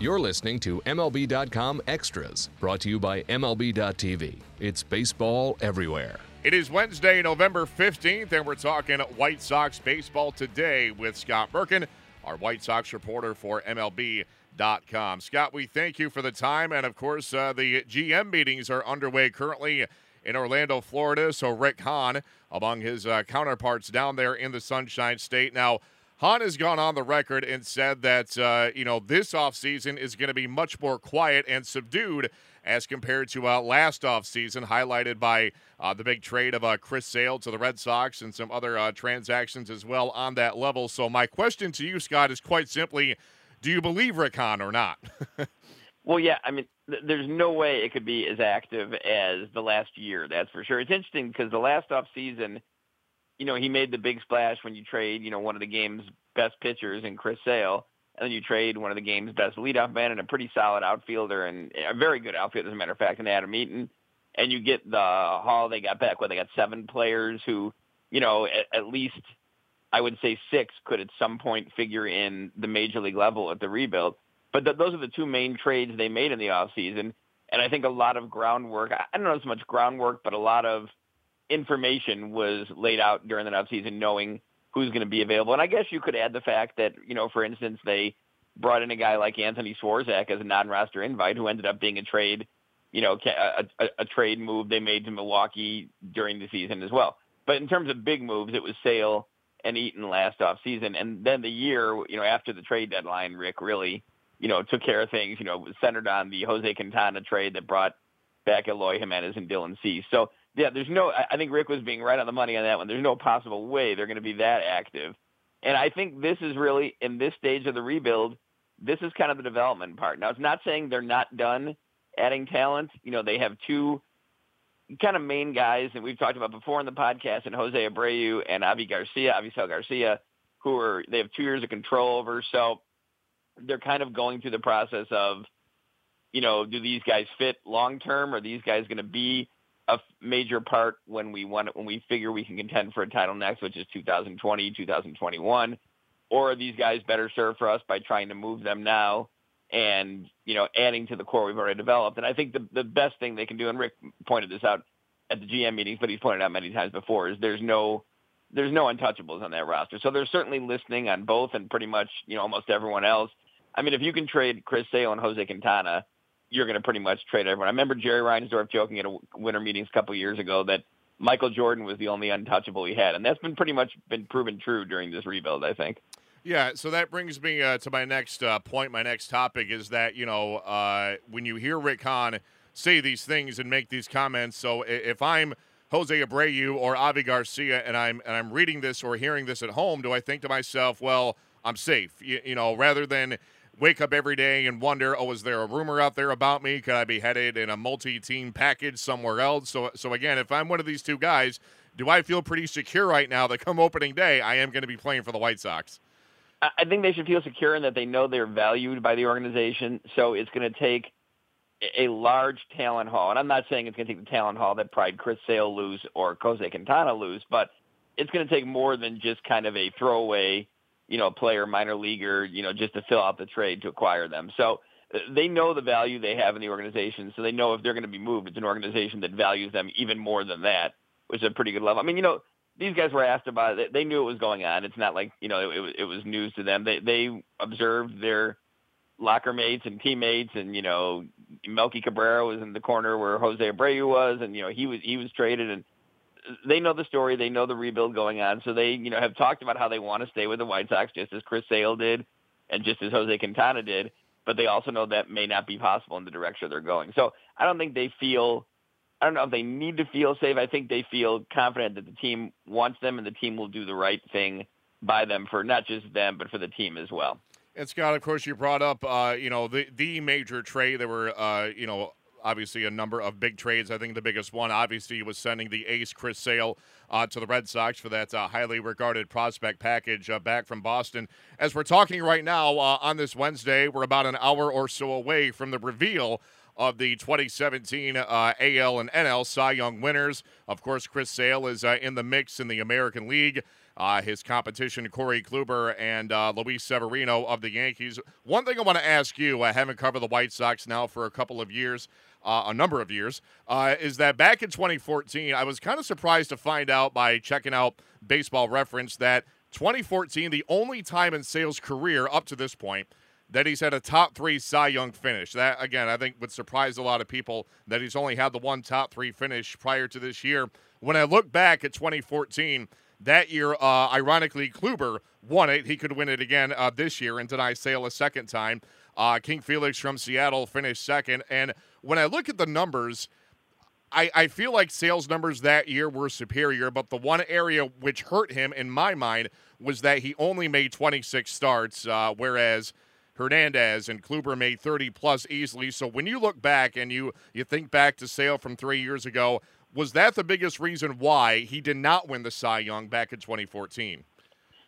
You're listening to MLB.com Extras, brought to you by MLB.tv. It's baseball everywhere. It is Wednesday, November 15th, and we're talking White Sox baseball today with Scott Merkin, our White Sox reporter for MLB.com. Scott, we thank you for the time, and of course, uh, the GM meetings are underway currently in Orlando, Florida. So, Rick Hahn, among his uh, counterparts down there in the Sunshine State. Now, Hahn has gone on the record and said that, uh, you know, this offseason is going to be much more quiet and subdued as compared to uh, last offseason, highlighted by uh, the big trade of uh, Chris Sale to the Red Sox and some other uh, transactions as well on that level. So, my question to you, Scott, is quite simply do you believe Rick Hahn or not? well, yeah. I mean, th- there's no way it could be as active as the last year, that's for sure. It's interesting because the last offseason – you know, he made the big splash when you trade, you know, one of the game's best pitchers in Chris Sale, and then you trade one of the game's best leadoff man and a pretty solid outfielder and a very good outfielder, as a matter of fact, in Adam Eaton. And you get the haul they got back where they got seven players who, you know, at, at least I would say six could at some point figure in the major league level at the rebuild. But th- those are the two main trades they made in the offseason. And I think a lot of groundwork, I don't know as much groundwork, but a lot of information was laid out during the offseason, knowing who's going to be available. And I guess you could add the fact that, you know, for instance, they brought in a guy like Anthony Swarzak as a non-roster invite who ended up being a trade, you know, a, a, a trade move they made to Milwaukee during the season as well. But in terms of big moves, it was Sale and Eaton last off season. And then the year, you know, after the trade deadline, Rick really, you know, took care of things, you know, centered on the Jose Quintana trade that brought back Eloy Jimenez and Dylan Cease. So yeah, there's no. I think Rick was being right on the money on that one. There's no possible way they're going to be that active, and I think this is really in this stage of the rebuild. This is kind of the development part. Now, it's not saying they're not done adding talent. You know, they have two kind of main guys that we've talked about before in the podcast, and Jose Abreu and Avi Garcia, Avisail Garcia, who are they have two years of control over. So they're kind of going through the process of, you know, do these guys fit long term? Are these guys going to be a major part when we want when we figure we can contend for a title next, which is 2020, 2021, or are these guys better served for us by trying to move them now and you know adding to the core we've already developed? And I think the the best thing they can do, and Rick pointed this out at the GM meetings, but he's pointed out many times before, is there's no there's no untouchables on that roster. So they're certainly listening on both and pretty much you know almost everyone else. I mean, if you can trade Chris Sale and Jose Quintana you're going to pretty much trade everyone. I remember Jerry Reinsdorf joking at a winter meetings a couple years ago that Michael Jordan was the only untouchable he had, and that's been pretty much been proven true during this rebuild. I think. Yeah, so that brings me uh, to my next uh, point. My next topic is that you know uh, when you hear Rick Hahn say these things and make these comments. So if I'm Jose Abreu or Avi Garcia and I'm and I'm reading this or hearing this at home, do I think to myself, well, I'm safe? You, you know, rather than wake up every day and wonder, oh, is there a rumor out there about me? Could I be headed in a multi-team package somewhere else? So, so again, if I'm one of these two guys, do I feel pretty secure right now that come opening day, I am going to be playing for the White Sox? I think they should feel secure in that they know they're valued by the organization. So it's going to take a large talent haul, and I'm not saying it's going to take the talent haul that Pride Chris Sale lose or Jose Quintana lose, but it's going to take more than just kind of a throwaway you know, a player, minor leaguer, you know, just to fill out the trade to acquire them. So uh, they know the value they have in the organization. So they know if they're going to be moved, it's an organization that values them even more than that, which is a pretty good level. I mean, you know, these guys were asked about it. They knew it was going on. It's not like, you know, it, it was news to them. They, they observed their locker mates and teammates and, you know, Melky Cabrera was in the corner where Jose Abreu was and, you know, he was, he was traded and, they know the story. They know the rebuild going on. So they, you know, have talked about how they want to stay with the White Sox, just as Chris Sale did, and just as Jose Quintana did. But they also know that may not be possible in the direction they're going. So I don't think they feel. I don't know if they need to feel safe. I think they feel confident that the team wants them, and the team will do the right thing by them for not just them, but for the team as well. And Scott, of course, you brought up, uh, you know, the the major trade. There were, uh, you know, obviously a number of big trades. I think the biggest one, obviously, was sending the ace Chris Sale uh, to the Red Sox for that uh, highly regarded prospect package uh, back from Boston. As we're talking right now uh, on this Wednesday, we're about an hour or so away from the reveal of the 2017 uh, AL and NL Cy Young winners. Of course, Chris Sale is uh, in the mix in the American League. Uh, his competition, Corey Kluber and uh, Luis Severino of the Yankees. One thing I want to ask you, I haven't covered the White Sox now for a couple of years, uh, a number of years, uh, is that back in 2014, I was kind of surprised to find out by checking out baseball reference that 2014, the only time in Sale's career up to this point that he's had a top three Cy Young finish. That, again, I think would surprise a lot of people that he's only had the one top three finish prior to this year. When I look back at 2014, that year, uh, ironically, Kluber won it. He could win it again uh, this year and deny Sale a second time. Uh, King Felix from Seattle finished second. And when I look at the numbers, I, I feel like Sale's numbers that year were superior, but the one area which hurt him, in my mind, was that he only made 26 starts, uh, whereas Hernandez and Kluber made 30 plus easily. So when you look back and you you think back to Sale from three years ago, was that the biggest reason why he did not win the Cy Young back in 2014?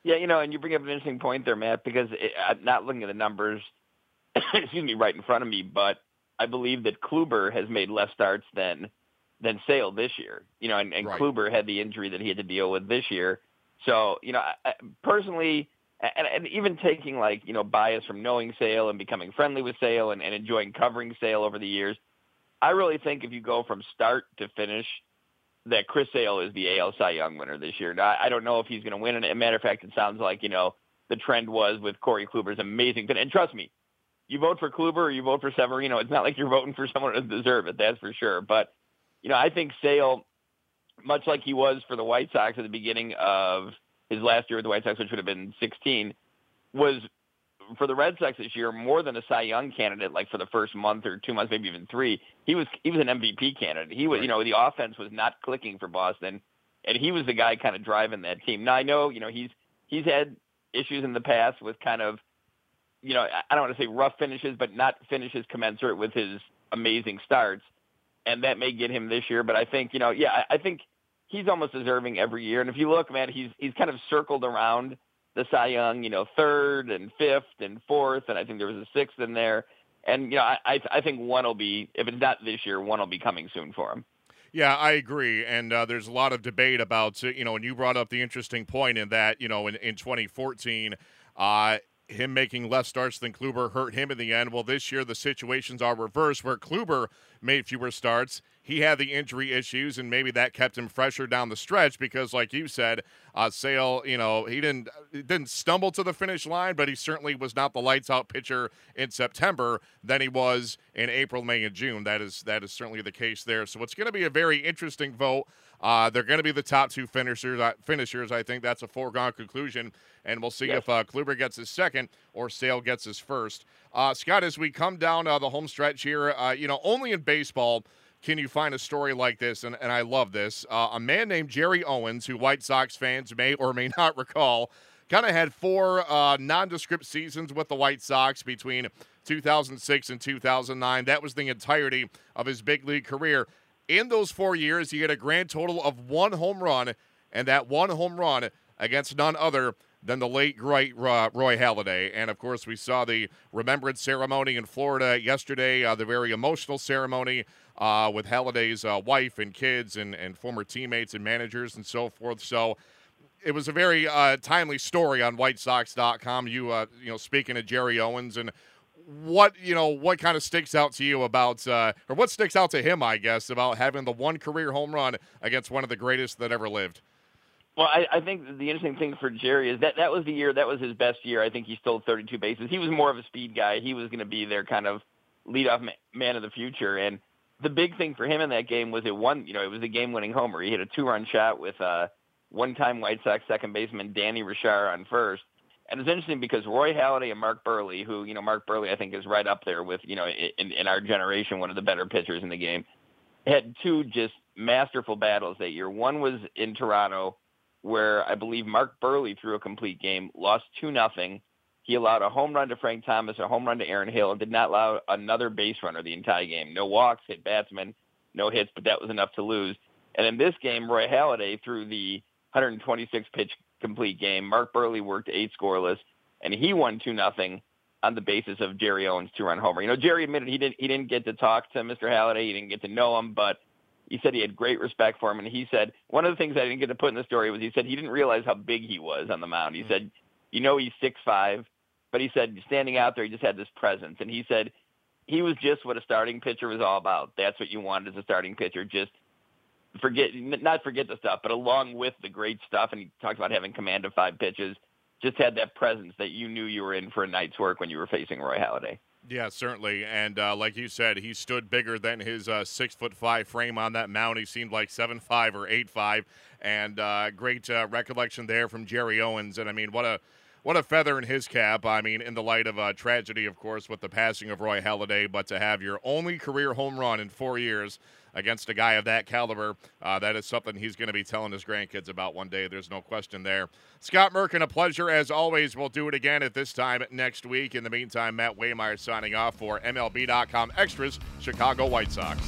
Yeah, you know, and you bring up an interesting point there, Matt, because it, I'm not looking at the numbers, excuse me, right in front of me, but I believe that Kluber has made less starts than than Sale this year. You know, and, and right. Kluber had the injury that he had to deal with this year. So, you know, I, personally, and, and even taking like you know bias from knowing Sale and becoming friendly with Sale and, and enjoying covering Sale over the years, I really think if you go from start to finish, that Chris Sale is the AL Cy Young winner this year. Now, I don't know if he's going to win. And a matter of fact, it sounds like you know the trend was with Corey Kluber's amazing. And trust me, you vote for Kluber or you vote for Severino, it's not like you're voting for someone who doesn't deserve it. That's for sure. But you know, I think Sale, much like he was for the White Sox at the beginning of his last year with the White Sox, which would have been 16, was for the Red Sox this year more than a Cy Young candidate. Like for the first month or two months, maybe even three, he was he was an MVP candidate. He was, right. you know, the offense was not clicking for Boston, and he was the guy kind of driving that team. Now I know, you know, he's he's had issues in the past with kind of, you know, I don't want to say rough finishes, but not finishes commensurate with his amazing starts, and that may get him this year. But I think, you know, yeah, I, I think he's almost deserving every year. And if you look, man, he's he's kind of circled around the Cy Young, you know, third and fifth and fourth, and I think there was a sixth in there. And you know, I I think one will be if it's not this year, one will be coming soon for him. Yeah, I agree, and uh, there's a lot of debate about you know, and you brought up the interesting point in that you know, in in 2014. Uh, him making less starts than Kluber hurt him in the end. Well, this year the situations are reversed, where Kluber made fewer starts. He had the injury issues, and maybe that kept him fresher down the stretch because, like you said, uh, Sale, you know, he didn't didn't stumble to the finish line, but he certainly was not the lights out pitcher in September than he was in April, May, and June. That is that is certainly the case there. So it's going to be a very interesting vote. Uh, they're going to be the top two finishers. Uh, finishers, I think that's a foregone conclusion, and we'll see yes. if uh, Kluber gets his second or Sale gets his first. Uh, Scott, as we come down uh, the home stretch here, uh, you know, only in baseball can you find a story like this, and, and I love this. a man named Jerry Owens, who White Sox fans may or may not recall, kind of had four nondescript seasons with the White Sox between 2006 and 2009. That was the entirety of his big league career. In those four years, he had a grand total of one home run, and that one home run against none other than the late great uh, Roy Halladay. And of course, we saw the remembrance ceremony in Florida yesterday, uh, the very emotional ceremony uh, with Halladay's uh, wife and kids and, and former teammates and managers and so forth. So it was a very uh, timely story on WhiteSox.com. You, uh, you know, speaking of Jerry Owens and what you know what kind of sticks out to you about uh, or what sticks out to him i guess about having the one career home run against one of the greatest that ever lived? Well I, I think the interesting thing for jerry is that that was the year that was his best year. I think he stole 32 bases. He was more of a speed guy. He was going to be their kind of leadoff man of the future. And the big thing for him in that game was it won you know it was a game winning homer. He hit a two run shot with uh one time white sox second baseman Danny Richar on first and it's interesting because Roy Halladay and Mark Buehrle, who, you know, Mark Buehrle, I think is right up there with, you know, in, in our generation, one of the better pitchers in the game, had two just masterful battles that year. One was in Toronto, where I believe Mark Buehrle threw a complete game, lost 2 nothing. He allowed a home run to Frank Thomas, a home run to Aaron Hill, and did not allow another base runner the entire game. No walks, hit batsmen, no hits, but that was enough to lose. And in this game, Roy Halladay threw the 126 pitch complete game. Mark Buehrle worked eight scoreless, and he won two nothing on the basis of Jerry Owens two run homer. You know, Jerry admitted he didn't he didn't get to talk to Mr. Halladay, he didn't get to know him, but He said he had great respect for him, and he said one of the things I didn't get to put in the story was he said he didn't realize how big he was on the mound. He mm-hmm. said, you know, he's six five, but he said standing out there, he just had this presence, and he said he was just what a starting pitcher was all about. That's what you wanted as a starting pitcher, just forget not forget the stuff, but along with the great stuff, and he talked about having command of five pitches, just had that presence that you knew you were in for a night's work when you were facing Roy Halladay. Yeah, certainly. And uh, like you said, he stood bigger than his uh, six foot five frame on that mound. He seemed like seven five or eight five. And uh, great uh, recollection there from Jerry Owens. And I mean, what a what a feather in his cap. I mean, in the light of a tragedy, of course, with the passing of Roy Halladay, but to have your only career home run in four years against a guy of that caliber, uh, that is something he's going to be telling his grandkids about one day. There's no question there. Scott Merkin, a pleasure as always. We'll do it again at this time next week. In the meantime, Matt Waymire signing off for MLB.com Extras, Chicago White Sox.